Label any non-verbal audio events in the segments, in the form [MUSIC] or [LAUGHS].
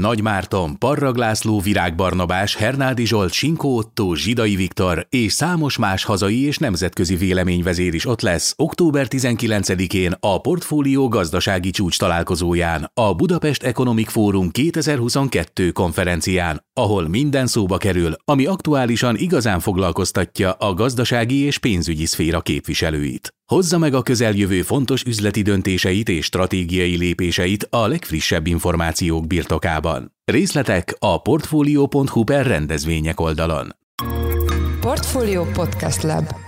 Nagy Márton, Parrag László, Virág Barnabás, Hernádi Zsolt, Sinkó Otto, Zsidai Viktor és számos más hazai és nemzetközi véleményvezér is ott lesz október 19-én a Portfólió gazdasági csúcs találkozóján, a Budapest Economic Forum 2022 konferencián, ahol minden szóba kerül, ami aktuálisan igazán foglalkoztatja a gazdasági és pénzügyi szféra képviselőit. Hozza meg a közeljövő fontos üzleti döntéseit és stratégiai lépéseit a legfrissebb információk birtokában. Részletek a portfolio.hu per rendezvények oldalon. Portfolio Podcast Lab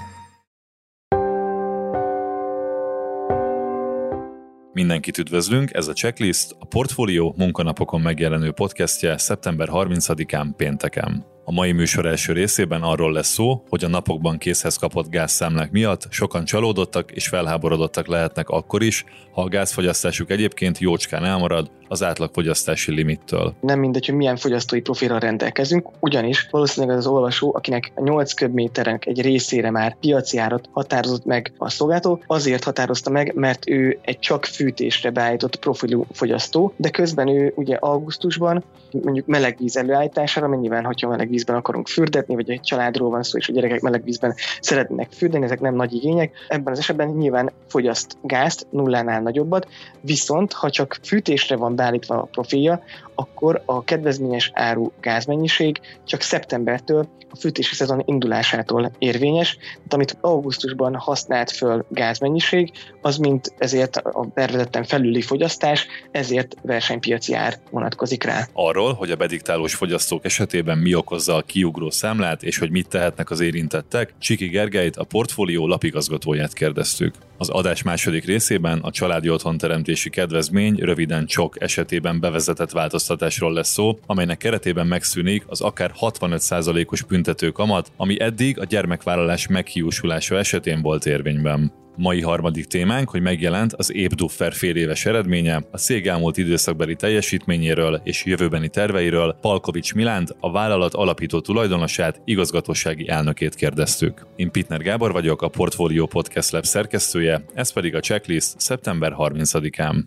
Mindenkit üdvözlünk, ez a Checklist, a Portfolio munkanapokon megjelenő podcastje szeptember 30-án pénteken. A mai műsor első részében arról lesz szó, hogy a napokban készhez kapott gázszámlák miatt sokan csalódottak és felháborodottak lehetnek akkor is, ha a gázfogyasztásuk egyébként jócskán elmarad az átlagfogyasztási limittől. Nem mindegy, hogy milyen fogyasztói profilra rendelkezünk, ugyanis valószínűleg az olvasó, akinek 8 köbméterek egy részére már piaci árat határozott meg a szolgáltató, azért határozta meg, mert ő egy csak fűtésre beállított profilú fogyasztó, de közben ő ugye augusztusban mondjuk melegvíz előállítására, mennyiben, hogyha melegvízben akarunk fürdetni, vagy egy családról van szó, és a gyerekek melegvízben szeretnének fürdeni, ezek nem nagy igények. Ebben az esetben nyilván fogyaszt gázt, nullánál nagyobbat, viszont ha csak fűtésre van beállítva a profilja, akkor a kedvezményes áru gázmennyiség csak szeptembertől a fűtési szezon indulásától érvényes, tehát amit augusztusban használt föl gázmennyiség, az mint ezért a tervezetten felüli fogyasztás, ezért versenypiaci ár vonatkozik rá. Arról, hogy a bediktálós fogyasztók esetében mi okozza a kiugró számlát, és hogy mit tehetnek az érintettek, Csiki Gergelyt, a portfólió lapigazgatóját kérdeztük. Az adás második részében a családi otthonteremtési kedvezmény röviden csok esetében bevezetett változtatásról lesz szó, amelynek keretében megszűnik az akár 65%-os büntető kamat, ami eddig a gyermekvállalás meghiúsulása esetén volt érvényben. Mai harmadik témánk, hogy megjelent az Épduffer fél éves eredménye, a cég elmúlt időszakbeli teljesítményéről és jövőbeni terveiről Palkovics Milánt, a vállalat alapító tulajdonosát, igazgatósági elnökét kérdeztük. Én Pitner Gábor vagyok, a Portfolio Podcast Lab szerkesztője, ez pedig a checklist szeptember 30-án.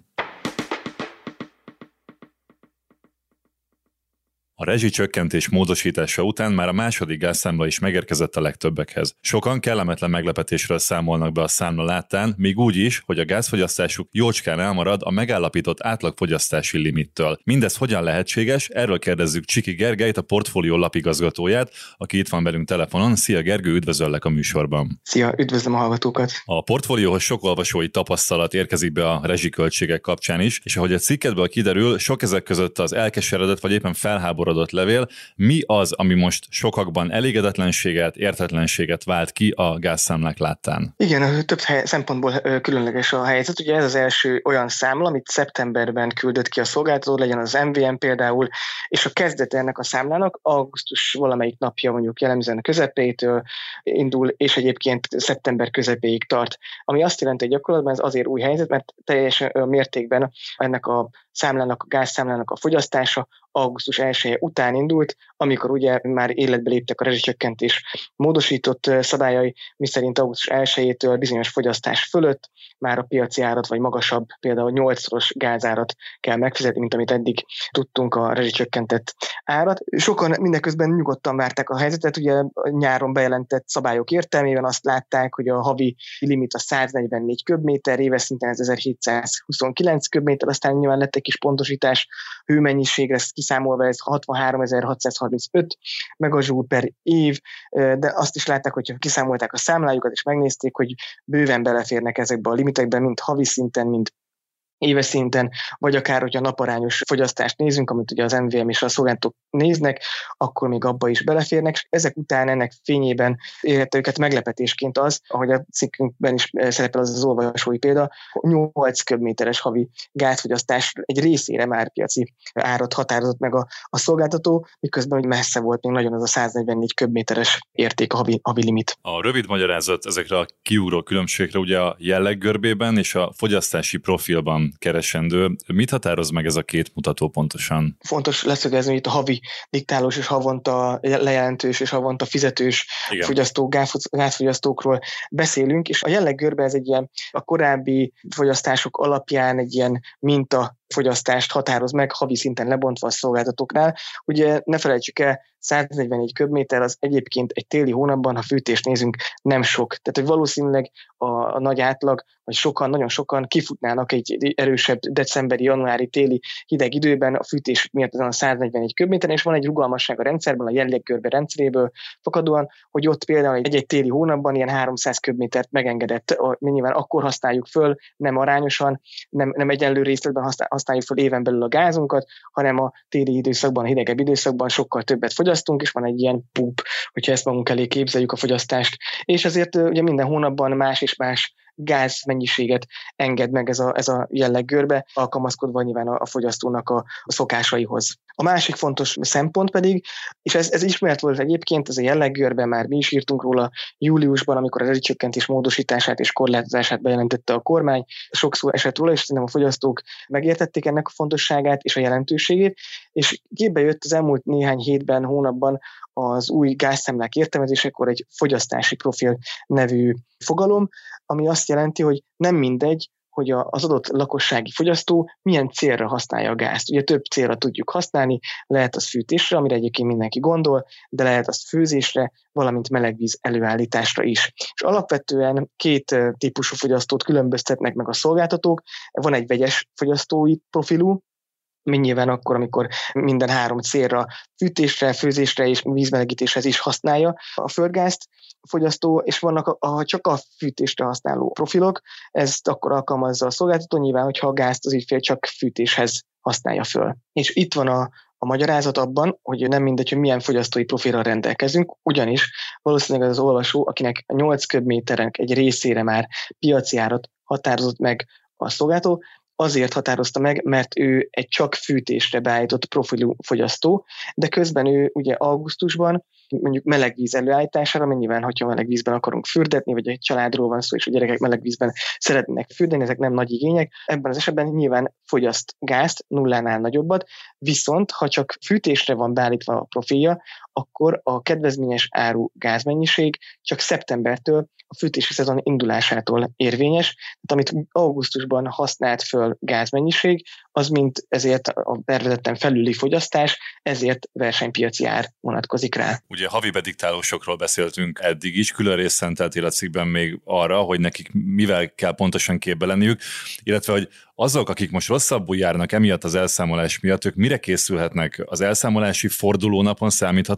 A rezsicsökkentés módosítása után már a második gázszámla is megérkezett a legtöbbekhez. Sokan kellemetlen meglepetésről számolnak be a számla láttán, még úgy is, hogy a gázfogyasztásuk jócskán elmarad a megállapított átlagfogyasztási limittől. Mindez hogyan lehetséges? Erről kérdezzük Csiki Gergelyt, a portfólió lapigazgatóját, aki itt van velünk telefonon. Szia Gergő, üdvözöllek a műsorban. Szia, üdvözlöm a hallgatókat. A portfólióhoz sok olvasói tapasztalat érkezik be a rezsiköltségek kapcsán is, és ahogy a cikkedből kiderül, sok ezek között az elkeseredett vagy éppen felháborodott felháborodott levél. Mi az, ami most sokakban elégedetlenséget, értetlenséget vált ki a gázszámlák láttán? Igen, több hely, szempontból különleges a helyzet. Ugye ez az első olyan számla, amit szeptemberben küldött ki a szolgáltató, legyen az MVM például, és a kezdet ennek a számlának augusztus valamelyik napja mondjuk jellemzően a közepétől indul, és egyébként szeptember közepéig tart. Ami azt jelenti, hogy gyakorlatban ez azért új helyzet, mert teljes mértékben ennek a számlának, a gázszámlának a fogyasztása augusztus 1 után indult, amikor ugye már életbe léptek a rezsicsökkentés módosított szabályai, miszerint augusztus 1-től bizonyos fogyasztás fölött már a piaci árat, vagy magasabb, például 8-szoros gázárat kell megfizetni, mint amit eddig tudtunk a rezsicsökkentett árat. Sokan mindeközben nyugodtan várták a helyzetet, ugye nyáron bejelentett szabályok értelmében azt látták, hogy a havi limit a 144 köbméter, éves szinten ez 1729 köbméter, aztán nyilván lett egy kis pontosítás hőmennyiségre, kiszámolva ez 63.635 megazsúl per év, de azt is látták, hogyha kiszámolták a számlájukat, és megnézték, hogy bőven beleférnek ezekbe a limitekbe, mint havi szinten, mint éves szinten, vagy akár, hogyha naparányos fogyasztást nézünk, amit ugye az MVM és a szolgáltatók néznek, akkor még abba is beleférnek. És ezek után ennek fényében érte őket meglepetésként az, ahogy a cikkünkben is szerepel az az olvasói példa, 8 köbméteres havi gázfogyasztás egy részére már piaci árat határozott meg a, a szolgáltató, miközben hogy messze volt még nagyon az a 144 köbméteres érték a havi, havi limit. A rövid magyarázat ezekre a kiugró különbségre ugye a jelleggörbében és a fogyasztási profilban keresendő. Mit határoz meg ez a két mutató pontosan? Fontos leszögezni, hogy itt a havi diktálós és havonta lejelentős és havonta fizetős Igen. fogyasztó, gázfogyasztókról beszélünk, és a jelleggörbe ez egy ilyen a korábbi fogyasztások alapján egy ilyen minta fogyasztást határoz meg havi szinten lebontva a szolgáltatóknál. Ugye ne felejtsük el, 144 köbméter az egyébként egy téli hónapban, ha fűtést nézünk, nem sok. Tehát, hogy valószínűleg a, a nagy átlag, vagy sokan, nagyon sokan kifutnának egy erősebb decemberi, januári, téli hideg időben a fűtés miatt ezen a 144 köbméteren, és van egy rugalmasság a rendszerben, a jelleggörbe rendszeréből fakadóan, hogy ott például egy-egy téli hónapban ilyen 300 köbmétert megengedett, nyilván akkor használjuk föl, nem arányosan, nem, nem egyenlő részletben használjuk föl éven belül a gázunkat, hanem a téli időszakban, a hidegebb időszakban sokkal többet fogyasztunk, és van egy ilyen pup, hogyha ezt magunk elé képzeljük a fogyasztást. És azért ugye minden hónapban más és más gáz mennyiséget enged meg ez a, ez a jelleggörbe, alkalmazkodva nyilván a, a fogyasztónak a, a szokásaihoz. A másik fontos szempont pedig, és ez, ez ismert volt egyébként, ez a jelleggörben már mi is írtunk róla júliusban, amikor az rezsicsökkentés módosítását és korlátozását bejelentette a kormány, sokszor esett róla, és szerintem a fogyasztók megértették ennek a fontosságát és a jelentőségét, és képbe jött az elmúlt néhány hétben, hónapban az új gázszemlák értelmezésekor egy fogyasztási profil nevű fogalom, ami azt jelenti, hogy nem mindegy, hogy az adott lakossági fogyasztó milyen célra használja a gázt. Ugye több célra tudjuk használni, lehet az fűtésre, amire egyébként mindenki gondol, de lehet az főzésre, valamint melegvíz előállításra is. És alapvetően két típusú fogyasztót különböztetnek meg a szolgáltatók. Van egy vegyes fogyasztói profilú, nyilván akkor, amikor minden három célra, fűtésre, főzésre és vízmelegítéshez is használja a földgázt a fogyasztó, és vannak a, a, csak a fűtésre használó profilok, ezt akkor alkalmazza a szolgáltató, nyilván, hogyha a gázt az ügyfél csak fűtéshez használja föl. És itt van a, a magyarázat abban, hogy nem mindegy, hogy milyen fogyasztói profilra rendelkezünk, ugyanis valószínűleg az olvasó, akinek 8 köbméterek egy részére már piaci árat határozott meg a szolgáltató, azért határozta meg, mert ő egy csak fűtésre beállított profilú fogyasztó, de közben ő ugye augusztusban mondjuk meleg víz előállítására, mennyiben, hogyha meleg vízben akarunk fürdetni, vagy egy családról van szó, és a gyerekek meleg vízben szeretnének fürdeni, ezek nem nagy igények. Ebben az esetben nyilván fogyaszt gázt, nullánál nagyobbat, viszont ha csak fűtésre van beállítva a profilja, akkor a kedvezményes áru gázmennyiség csak szeptembertől a fűtési szezon indulásától érvényes, tehát amit augusztusban használt föl gázmennyiség, az mint ezért a tervezetten felüli fogyasztás, ezért versenypiaci ár vonatkozik rá. Ugye havi bediktálósokról beszéltünk eddig is, külön részt szenteltél a cikkben még arra, hogy nekik mivel kell pontosan képbe lenniük, illetve hogy azok, akik most rosszabbul járnak emiatt az elszámolás miatt, ők mire készülhetnek? Az elszámolási fordulónapon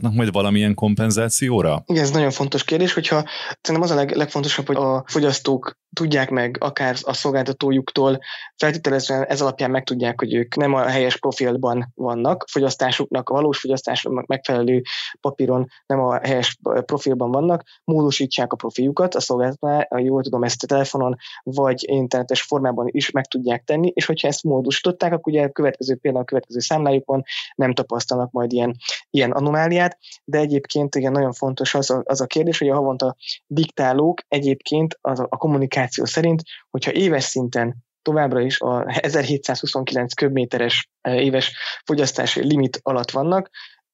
számíthatnak majd valamilyen kompenzációra? Igen, ez nagyon fontos kérdés, hogyha szerintem az a leg, legfontosabb, hogy a fogyasztók tudják meg, akár a szolgáltatójuktól, feltételezően ez alapján megtudják, hogy ők nem a helyes profilban vannak, fogyasztásuknak, a valós fogyasztásuknak megfelelő papíron nem a helyes profilban vannak, módosítsák a profiljukat a szolgáltatónál, jól tudom, ezt a telefonon vagy internetes formában is meg tudják tenni, és hogyha ezt módosították, akkor ugye a következő például a következő számlájukon nem tapasztalnak majd ilyen, ilyen anomáliát, de egyébként igen, nagyon fontos az a, az a kérdés, hogy a havonta diktálók egyébként az a, a kommunikáció szerint, hogyha éves szinten továbbra is a [LAUGHS] 1729 köbméteres eh, éves fogyasztási limit alatt vannak,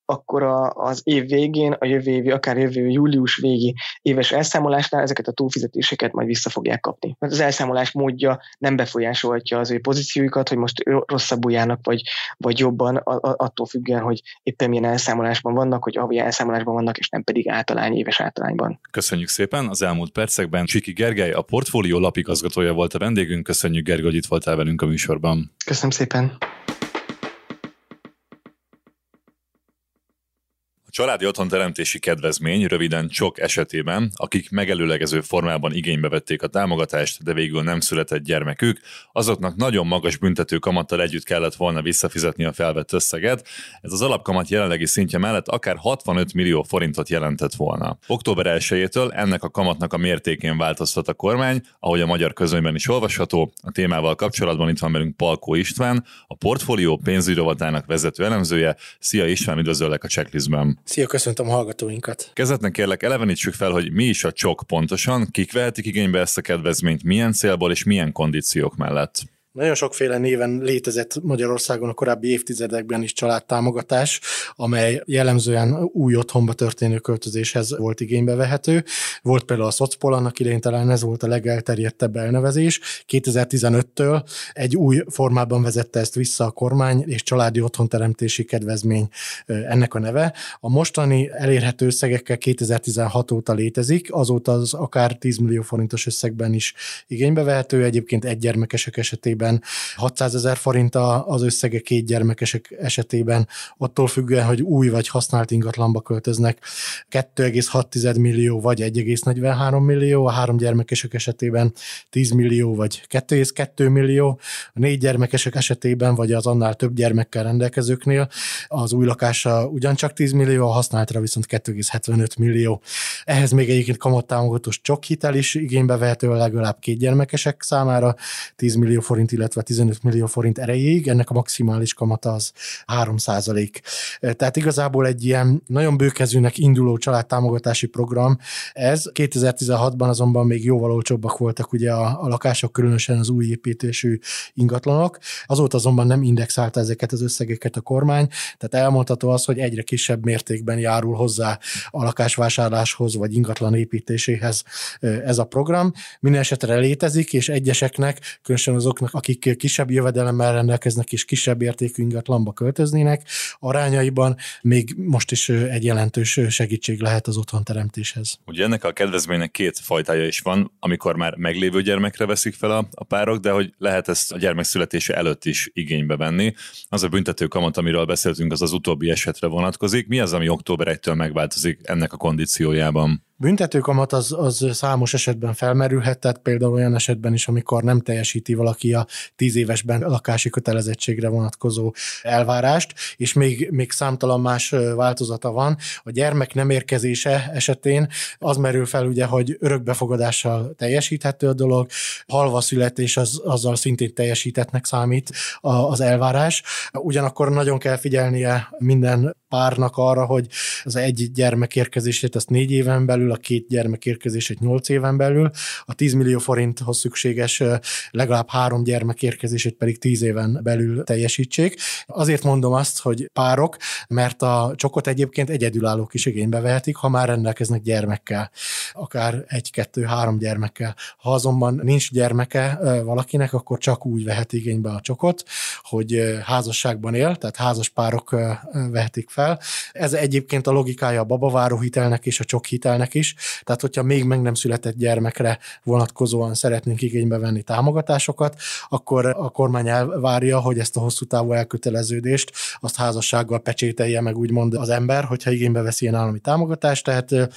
akkor a, az év végén, a jövő évi, akár jövő július végi éves elszámolásnál ezeket a túlfizetéseket majd vissza fogják kapni. Mert az elszámolás módja nem befolyásolhatja az ő pozíciójukat, hogy most rosszabbul járnak, vagy, vagy jobban, attól függően, hogy éppen milyen elszámolásban vannak, hogy havi elszámolásban vannak, és nem pedig általány, éves általányban. Köszönjük szépen! Az elmúlt percekben Csiki Gergely, a portfólió lapigazgatója volt a vendégünk. Köszönjük, Gergely, hogy itt voltál velünk a műsorban. Köszönöm szépen! Családi otthonteremtési kedvezmény röviden csok esetében, akik megelőlegező formában igénybe vették a támogatást, de végül nem született gyermekük, azoknak nagyon magas büntető kamattal együtt kellett volna visszafizetni a felvett összeget. Ez az alapkamat jelenlegi szintje mellett akár 65 millió forintot jelentett volna. Október 1 ennek a kamatnak a mértékén változtat a kormány, ahogy a magyar közönyben is olvasható. A témával kapcsolatban itt van velünk Palkó István, a portfólió pénzügyi vezető elemzője. Szia István, üdvözöllek a checklistben. Szia, köszöntöm a hallgatóinkat. Kezdetnek kérlek, elevenítsük fel, hogy mi is a csok pontosan, kik vehetik igénybe ezt a kedvezményt, milyen célból és milyen kondíciók mellett. Nagyon sokféle néven létezett Magyarországon a korábbi évtizedekben is családtámogatás, amely jellemzően új otthonba történő költözéshez volt igénybe vehető. Volt például a Szocpol, annak idején talán ez volt a legelterjedtebb elnevezés. 2015-től egy új formában vezette ezt vissza a kormány, és családi otthonteremtési kedvezmény ennek a neve. A mostani elérhető összegekkel 2016 óta létezik, azóta az akár 10 millió forintos összegben is igénybe vehető, egyébként egy gyermekesek esetében esetében. 600 ezer forint az összege két gyermekesek esetében, attól függően, hogy új vagy használt ingatlanba költöznek, 2,6 millió vagy 1,43 millió, a három gyermekesek esetében 10 millió vagy 2,2 millió, a négy gyermekesek esetében vagy az annál több gyermekkel rendelkezőknél az új lakása ugyancsak 10 millió, a használatra viszont 2,75 millió. Ehhez még egyébként kamattámogatós csok hitel is igénybe vehető legalább két gyermekesek számára, 10 millió forint forint, illetve 15 millió forint erejéig, ennek a maximális kamata az 3 százalék. Tehát igazából egy ilyen nagyon bőkezűnek induló családtámogatási program, ez 2016-ban azonban még jóval olcsóbbak voltak ugye a, a lakások, különösen az új építésű ingatlanok. Azóta azonban nem indexálta ezeket az összegeket a kormány, tehát elmondható az, hogy egyre kisebb mértékben járul hozzá a lakásvásárláshoz vagy ingatlan építéséhez ez a program. Minden esetre létezik, és egyeseknek, különösen azoknak, akik kisebb jövedelemmel rendelkeznek és kisebb értékű ingatlanba költöznének, arányaiban még most is egy jelentős segítség lehet az otthonteremtéshez. Ugye ennek a kedvezménynek két fajtája is van, amikor már meglévő gyermekre veszik fel a, a párok, de hogy lehet ezt a gyermek születése előtt is igénybe venni. Az a büntető kamat, amiről beszéltünk, az az utóbbi esetre vonatkozik. Mi az, ami október 1-től megváltozik ennek a kondíciójában? Büntetőkamat az, az számos esetben felmerülhet, tehát például olyan esetben is, amikor nem teljesíti valaki a tíz évesben lakási kötelezettségre vonatkozó elvárást, és még, még számtalan más változata van. A gyermek nem érkezése esetén az merül fel ugye, hogy örökbefogadással teljesíthető a dolog, halva születés az, azzal szintén teljesítetnek számít az elvárás. Ugyanakkor nagyon kell figyelnie minden párnak arra, hogy az egy gyermek érkezését azt négy éven belül, a két gyermek érkezését nyolc éven belül, a 10 millió forinthoz szükséges legalább három gyermek érkezését pedig tíz éven belül teljesítsék. Azért mondom azt, hogy párok, mert a csokot egyébként egyedülállók is igénybe vehetik, ha már rendelkeznek gyermekkel, akár egy-kettő-három gyermekkel. Ha azonban nincs gyermeke valakinek, akkor csak úgy vehet igénybe a csokot, hogy házasságban él, tehát házas párok vehetik fel, fel. Ez egyébként a logikája a babaváró és a csok hitelnek is. Tehát, hogyha még meg nem született gyermekre vonatkozóan szeretnénk igénybe venni támogatásokat, akkor a kormány elvárja, hogy ezt a hosszú távú elköteleződést azt házassággal pecsételje meg úgymond az ember, hogyha igénybe veszi ilyen állami támogatást. Tehát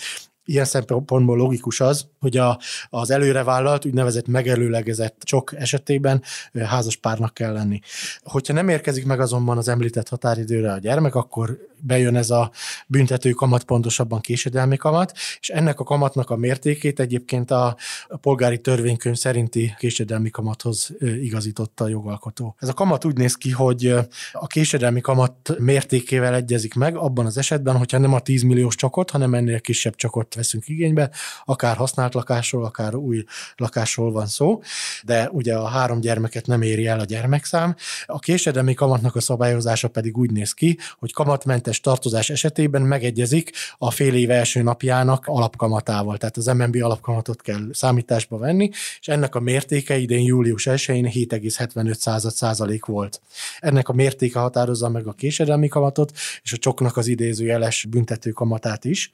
Ilyen szempontból logikus az, hogy a, az előrevállalt, úgynevezett megelőlegezett csok esetében házas párnak kell lenni. Hogyha nem érkezik meg azonban az említett határidőre a gyermek, akkor bejön ez a büntető kamat, pontosabban késedelmi kamat, és ennek a kamatnak a mértékét egyébként a, polgári törvénykönyv szerinti késedelmi kamathoz igazította a jogalkotó. Ez a kamat úgy néz ki, hogy a késedelmi kamat mértékével egyezik meg abban az esetben, hogyha nem a 10 milliós csokot, hanem ennél kisebb csokot veszünk igénybe, akár használt lakásról, akár új lakásról van szó, de ugye a három gyermeket nem éri el a gyermekszám. A késedelmi kamatnak a szabályozása pedig úgy néz ki, hogy kamatmentes kettes tartozás esetében megegyezik a fél év első napjának alapkamatával. Tehát az MNB alapkamatot kell számításba venni, és ennek a mértéke idén július 1-én 7,75 százalék volt. Ennek a mértéke határozza meg a késedelmi kamatot, és a csoknak az idézőjeles büntető kamatát is.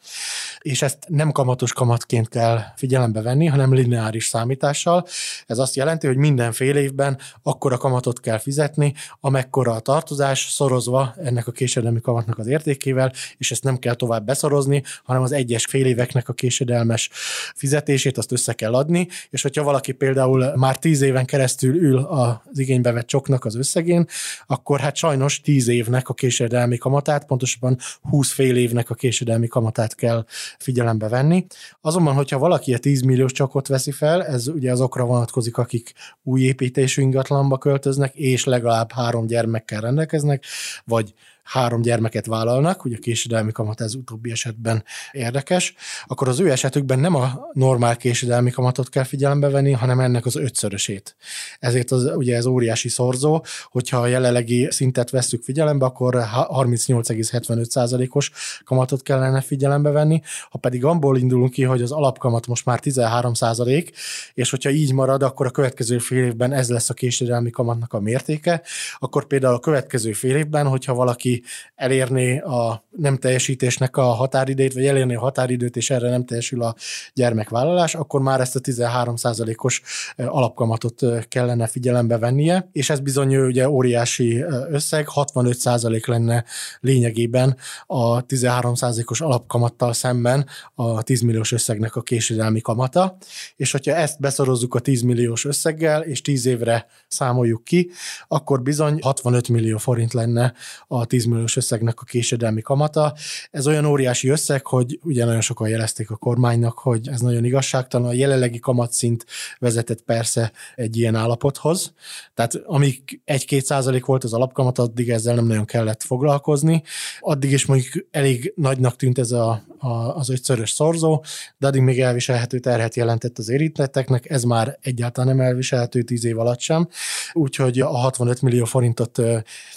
És ezt nem kamatos kamatként kell figyelembe venni, hanem lineáris számítással. Ez azt jelenti, hogy minden fél évben akkora kamatot kell fizetni, amekkora a tartozás, szorozva ennek a késedelmi kamatnak az értékével, és ezt nem kell tovább beszorozni, hanem az egyes fél éveknek a késedelmes fizetését azt össze kell adni, és hogyha valaki például már tíz éven keresztül ül az igénybe vett csoknak az összegén, akkor hát sajnos tíz évnek a késedelmi kamatát, pontosabban 20 fél évnek a késedelmi kamatát kell figyelembe venni. Azonban, hogyha valaki a 10 milliós csokot veszi fel, ez ugye azokra vonatkozik, akik új építésű ingatlanba költöznek, és legalább három gyermekkel rendelkeznek, vagy három gyermeket vállalnak, ugye a késedelmi kamat ez utóbbi esetben érdekes, akkor az ő esetükben nem a normál késedelmi kamatot kell figyelembe venni, hanem ennek az ötszörösét. Ezért az, ugye ez óriási szorzó, hogyha a jelenlegi szintet vesszük figyelembe, akkor 38,75%-os kamatot kellene figyelembe venni, ha pedig abból indulunk ki, hogy az alapkamat most már 13%, és hogyha így marad, akkor a következő fél évben ez lesz a késedelmi kamatnak a mértéke, akkor például a következő fél évben, hogyha valaki elérné a nem teljesítésnek a határidét, vagy elérné a határidőt, és erre nem teljesül a gyermekvállalás, akkor már ezt a 13%-os alapkamatot kellene figyelembe vennie, és ez bizony ugye óriási összeg, 65% lenne lényegében a 13%-os alapkamattal szemben a 10 milliós összegnek a késedelmi kamata, és hogyha ezt beszorozzuk a 10 milliós összeggel, és 10 évre számoljuk ki, akkor bizony 65 millió forint lenne a 10 milliós összegnek a késedelmi kamata. Ez olyan óriási összeg, hogy ugye nagyon sokan jelezték a kormánynak, hogy ez nagyon igazságtalan. A jelenlegi kamatszint vezetett persze egy ilyen állapothoz. Tehát amíg 1-2 százalék volt az alapkamat, addig ezzel nem nagyon kellett foglalkozni. Addig is mondjuk elég nagynak tűnt ez a, a, az ötszörös szorzó, de addig még elviselhető terhet jelentett az érintetteknek, ez már egyáltalán nem elviselhető 10 év alatt sem. Úgyhogy a 65 millió forintot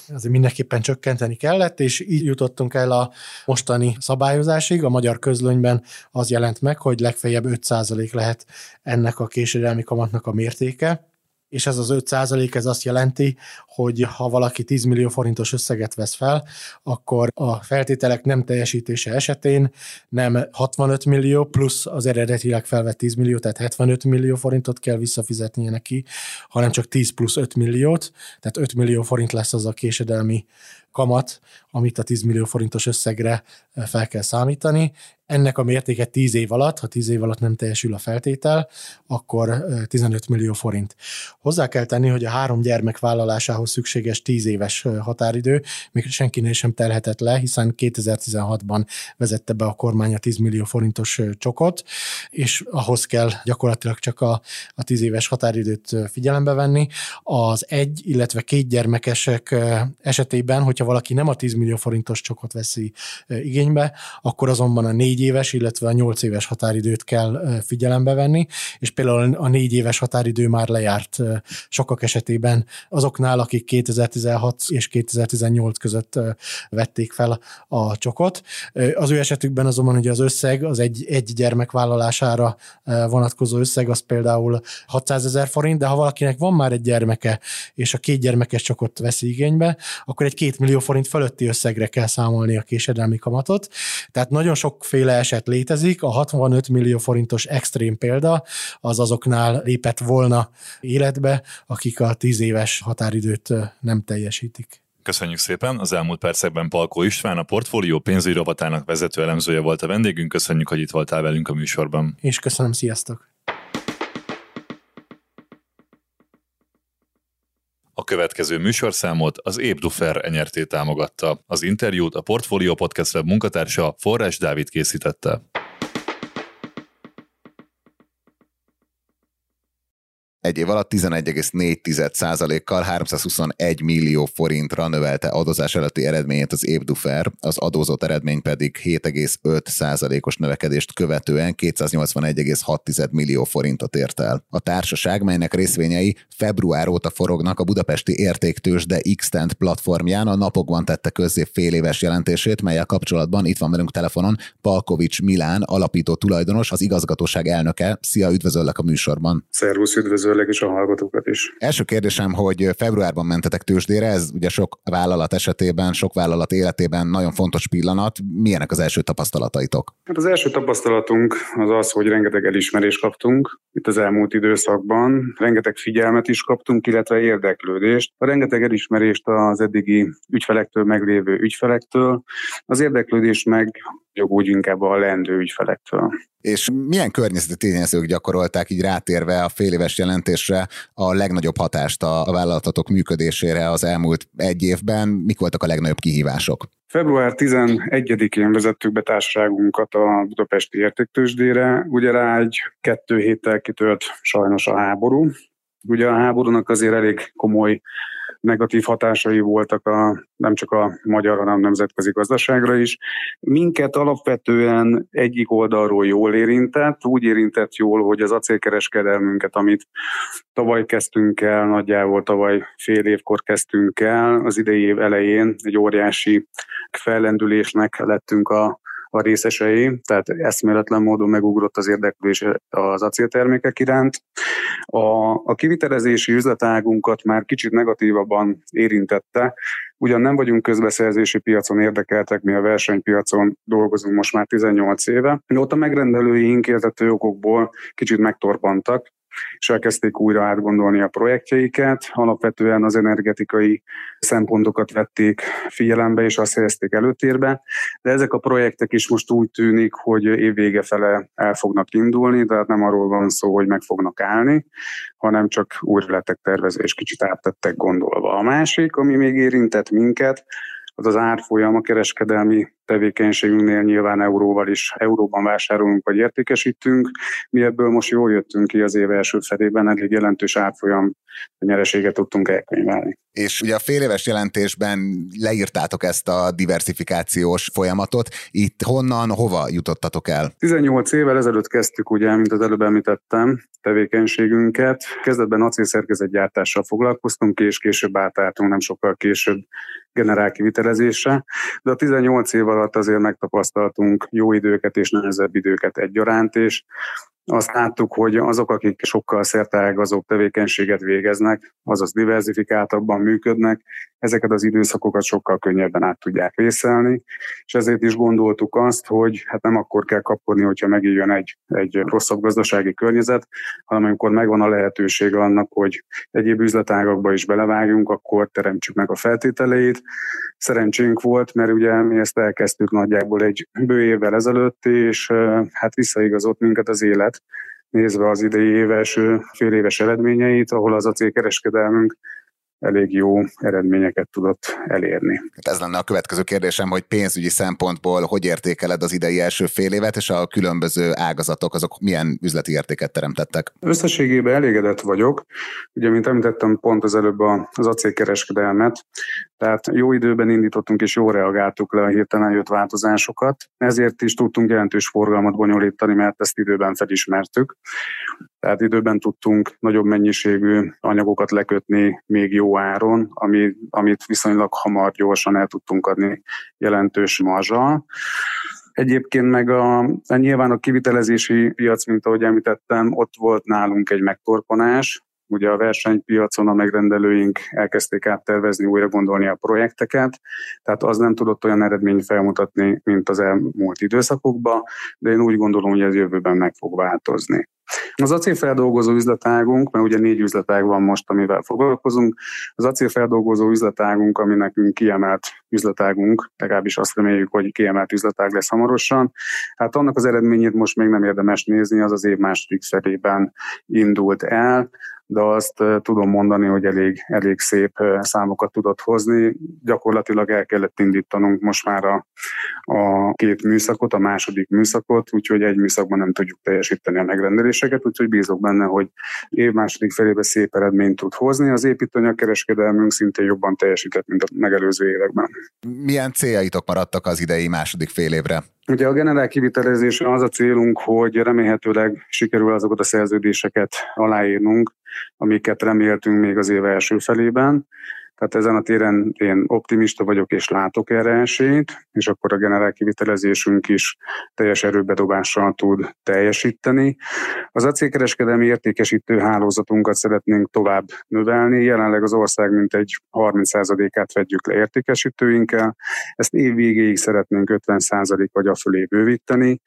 azért mindenképpen csökkenteni kellett, és így jutottunk el a mostani szabályozásig. A magyar közlönyben az jelent meg, hogy legfeljebb 5% lehet ennek a késedelmi kamatnak a mértéke és ez az 5 százalék, ez azt jelenti, hogy ha valaki 10 millió forintos összeget vesz fel, akkor a feltételek nem teljesítése esetén nem 65 millió plusz az eredetileg felvett 10 millió, tehát 75 millió forintot kell visszafizetnie neki, hanem csak 10 plusz 5 milliót, tehát 5 millió forint lesz az a késedelmi kamat, amit a 10 millió forintos összegre fel kell számítani, ennek a mértéke 10 év alatt, ha 10 év alatt nem teljesül a feltétel, akkor 15 millió forint. Hozzá kell tenni, hogy a három gyermek vállalásához szükséges 10 éves határidő még senkinél sem telhetett le, hiszen 2016-ban vezette be a kormány a 10 millió forintos csokot, és ahhoz kell gyakorlatilag csak a, a 10 éves határidőt figyelembe venni. Az egy, illetve két gyermekesek esetében, hogyha valaki nem a 10 millió forintos csokot veszi igénybe, akkor azonban a négy éves, illetve a nyolc éves határidőt kell figyelembe venni, és például a négy éves határidő már lejárt sokak esetében azoknál, akik 2016 és 2018 között vették fel a csokot. Az ő esetükben azonban ugye az összeg, az egy, egy gyermek vállalására vonatkozó összeg, az például 600 ezer forint, de ha valakinek van már egy gyermeke, és a két gyermekes csokot veszi igénybe, akkor egy két millió forint fölötti összegre kell számolni a késedelmi kamatot. Tehát nagyon sokféle sokféle eset létezik, a 65 millió forintos extrém példa az azoknál lépett volna életbe, akik a 10 éves határidőt nem teljesítik. Köszönjük szépen! Az elmúlt percekben Palkó István, a portfólió pénzügyi rovatának vezető elemzője volt a vendégünk. Köszönjük, hogy itt voltál velünk a műsorban. És köszönöm, sziasztok! A következő műsorszámot az Ébdufer enyerté támogatta. Az interjút a Portfolio Podcast Web munkatársa Forrás Dávid készítette. Egy év alatt 11,4%-kal 321 millió forintra növelte adózás előtti eredményét az Évdufer, az adózott eredmény pedig 7,5%-os növekedést követően 281,6 millió forintot ért el. A társaság, melynek részvényei február óta forognak a budapesti értéktős, de Xtent platformján a napokban tette közzé fél éves jelentését, melyel kapcsolatban itt van velünk telefonon Palkovics Milán, alapító tulajdonos, az igazgatóság elnöke. Szia, üdvözöllek a műsorban. Szervusz, üdvözöllek üdvözöllek is a hallgatókat is. Első kérdésem, hogy februárban mentetek tőzsdére, ez ugye sok vállalat esetében, sok vállalat életében nagyon fontos pillanat. Milyenek az első tapasztalataitok? Hát az első tapasztalatunk az az, hogy rengeteg elismerést kaptunk itt az elmúlt időszakban, rengeteg figyelmet is kaptunk, illetve érdeklődést. A rengeteg elismerést az eddigi ügyfelektől, meglévő ügyfelektől, az érdeklődés meg úgy inkább a lendő ügyfelektől. És milyen környezeti tényezők gyakorolták így rátérve a fél éves jelentésre a legnagyobb hatást a vállalatotok működésére az elmúlt egy évben? Mik voltak a legnagyobb kihívások? Február 11-én vezettük be társaságunkat a budapesti értéktősdére. Ugye rá egy kettő héttel kitört sajnos a háború, Ugye a háborúnak azért elég komoly negatív hatásai voltak a, nem csak a magyar, hanem nemzetközi gazdaságra is. Minket alapvetően egyik oldalról jól érintett, úgy érintett jól, hogy az acélkereskedelmünket, amit tavaly kezdtünk el, nagyjából tavaly fél évkor kezdtünk el, az idei év elején egy óriási fellendülésnek lettünk a a részesei, tehát eszméletlen módon megugrott az érdeklődés az acéltermékek iránt. A, a kivitelezési üzletágunkat már kicsit negatívabban érintette, ugyan nem vagyunk közbeszerzési piacon érdekeltek, mi a versenypiacon dolgozunk most már 18 éve. A megrendelőink értető okokból kicsit megtorpantak, és elkezdték újra átgondolni a projektjeiket. Alapvetően az energetikai szempontokat vették figyelembe, és azt helyezték előtérbe, de ezek a projektek is most úgy tűnik, hogy évvége fele el fognak indulni, tehát nem arról van szó, hogy meg fognak állni, hanem csak újra lettek tervezve és kicsit áttettek gondolva. A másik, ami még érintett minket, az az árfolyam a kereskedelmi tevékenységünknél nyilván euróval is, euróban vásárolunk vagy értékesítünk. Mi ebből most jól jöttünk ki az év első felében, elég jelentős árfolyam nyereséget tudtunk elkönyvelni. És ugye a fél éves jelentésben leírtátok ezt a diversifikációs folyamatot. Itt honnan, hova jutottatok el? 18 évvel ezelőtt kezdtük, ugye, mint az előbb említettem, tevékenységünket. Kezdetben acélszerkezetgyártással foglalkoztunk, és később átálltunk nem sokkal később generál kivitelezésre, de a 18 év alatt azért megtapasztaltunk jó időket és nehezebb időket egyaránt, és azt láttuk, hogy azok, akik sokkal szertágazóbb tevékenységet végeznek, azaz diversifikáltabban működnek, ezeket az időszakokat sokkal könnyebben át tudják vészelni, és ezért is gondoltuk azt, hogy hát nem akkor kell kapkodni, hogyha megijön egy, egy rosszabb gazdasági környezet, hanem amikor megvan a lehetőség annak, hogy egyéb üzletágakba is belevágjunk, akkor teremtsük meg a feltételeit. Szerencsénk volt, mert ugye mi ezt elkezdtük nagyjából egy bő évvel ezelőtt, és hát visszaigazott minket az élet, nézve az idei év első fél éves eredményeit, ahol az acélkereskedelmünk elég jó eredményeket tudott elérni. Hát ez lenne a következő kérdésem, hogy pénzügyi szempontból hogy értékeled az idei első fél évet, és a különböző ágazatok azok milyen üzleti értéket teremtettek? Összességében elégedett vagyok. Ugye, mint említettem pont az előbb az acélkereskedelmet, tehát jó időben indítottunk és jól reagáltuk le a hirtelen jött változásokat. Ezért is tudtunk jelentős forgalmat bonyolítani, mert ezt időben felismertük. Tehát időben tudtunk nagyobb mennyiségű anyagokat lekötni még jó áron, ami, amit viszonylag hamar, gyorsan el tudtunk adni jelentős marzsal. Egyébként meg a, a nyilván a kivitelezési piac, mint ahogy említettem, ott volt nálunk egy megtorpanás, Ugye a versenypiacon a megrendelőink elkezdték áttervezni, újra gondolni a projekteket, tehát az nem tudott olyan eredményt felmutatni, mint az elmúlt időszakokban, de én úgy gondolom, hogy ez jövőben meg fog változni. Az acélfeldolgozó üzletágunk, mert ugye négy üzletág van most, amivel foglalkozunk, az acélfeldolgozó üzletágunk, ami nekünk kiemelt üzletágunk, legalábbis azt reméljük, hogy kiemelt üzletág lesz hamarosan. Hát annak az eredményét most még nem érdemes nézni, az az év második felében indult el de azt tudom mondani, hogy elég, elég szép számokat tudott hozni. Gyakorlatilag el kellett indítanunk most már a, a két műszakot, a második műszakot, úgyhogy egy műszakban nem tudjuk teljesíteni a megrendeléseket, úgyhogy bízok benne, hogy év második felében szép eredményt tud hozni. Az építőanyagkereskedelmünk szintén jobban teljesített, mint a megelőző években. Milyen céljaitok maradtak az idei második fél évre? Ugye a generál kivitelezésre az a célunk, hogy remélhetőleg sikerül azokat a szerződéseket aláírnunk, amiket reméltünk még az év első felében. Tehát ezen a téren én optimista vagyok és látok erre esélyt, és akkor a generál kivitelezésünk is teljes erőbedobással tud teljesíteni. Az acélkereskedelmi értékesítő hálózatunkat szeretnénk tovább növelni. Jelenleg az ország mintegy 30%-át vegyük le értékesítőinkkel. Ezt év végéig szeretnénk 50% vagy a fölé bővíteni.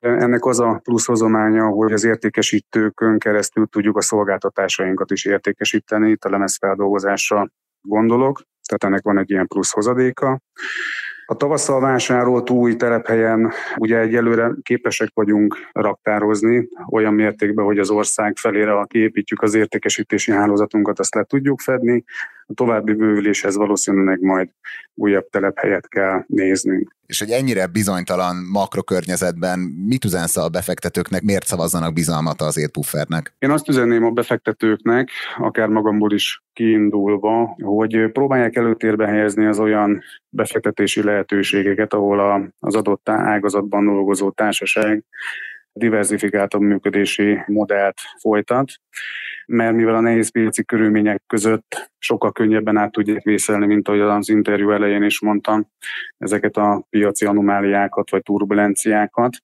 Ennek az a plusz hozománya, hogy az értékesítőkön keresztül tudjuk a szolgáltatásainkat is értékesíteni, itt a lemezfeldolgozásra gondolok, tehát ennek van egy ilyen plusz hozadéka. A tavasszal vásárolt új telephelyen ugye egyelőre képesek vagyunk raktározni olyan mértékben, hogy az ország felére, ha kiépítjük az értékesítési hálózatunkat, azt le tudjuk fedni. A további bővüléshez valószínűleg majd újabb telephelyet kell néznünk. És hogy ennyire bizonytalan makrokörnyezetben mit üzensz a befektetőknek, miért szavazzanak bizalmat az étpuffernek? Én azt üzenném a befektetőknek, akár magamból is kiindulva, hogy próbálják előtérbe helyezni az olyan befektetési lehetőségeket, ahol az adott ágazatban dolgozó társaság diversifikáltabb működési modellt folytat, mert mivel a nehéz piaci körülmények között sokkal könnyebben át tudják vészelni, mint ahogy az interjú elején is mondtam, ezeket a piaci anomáliákat vagy turbulenciákat.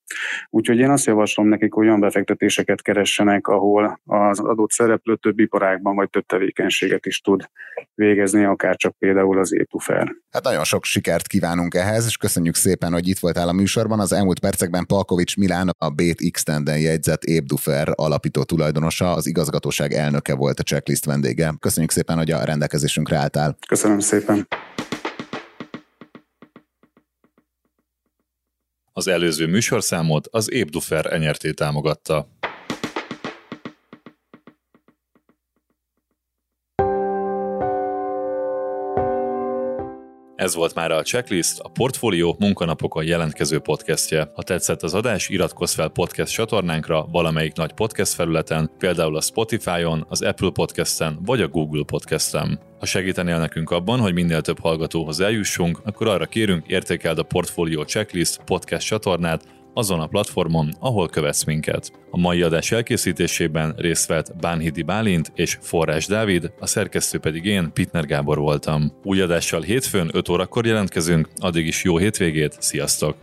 Úgyhogy én azt javaslom nekik, olyan befektetéseket keressenek, ahol az adott szereplő több iparágban vagy több tevékenységet is tud végezni, akár csak például az étufer. Hát nagyon sok sikert kívánunk ehhez, és köszönjük szépen, hogy itt voltál a műsorban. Az elmúlt percekben Palkovics Milán, a Bét x jegyzett Ébdufer alapító tulajdonosa, az igazgatóság elnöke volt a checklist vendége. Köszönjük szépen, hogy a rendelkezésünkre álltál. Köszönöm szépen. Az előző műsorszámot az Ébdufer enyerté támogatta. Ez volt már a Checklist, a Portfólió munkanapokon jelentkező podcastje. Ha tetszett az adás, iratkozz fel podcast csatornánkra valamelyik nagy podcast felületen, például a Spotify-on, az Apple Podcast-en vagy a Google Podcast-en. Ha segítenél nekünk abban, hogy minél több hallgatóhoz eljussunk, akkor arra kérünk értékeld a Portfolio Checklist podcast csatornát, azon a platformon, ahol követsz minket. A mai adás elkészítésében részt vett Bánhidi Bálint és Forrás Dávid, a szerkesztő pedig én, Pitner Gábor voltam. Új adással hétfőn 5 órakor jelentkezünk, addig is jó hétvégét, sziasztok!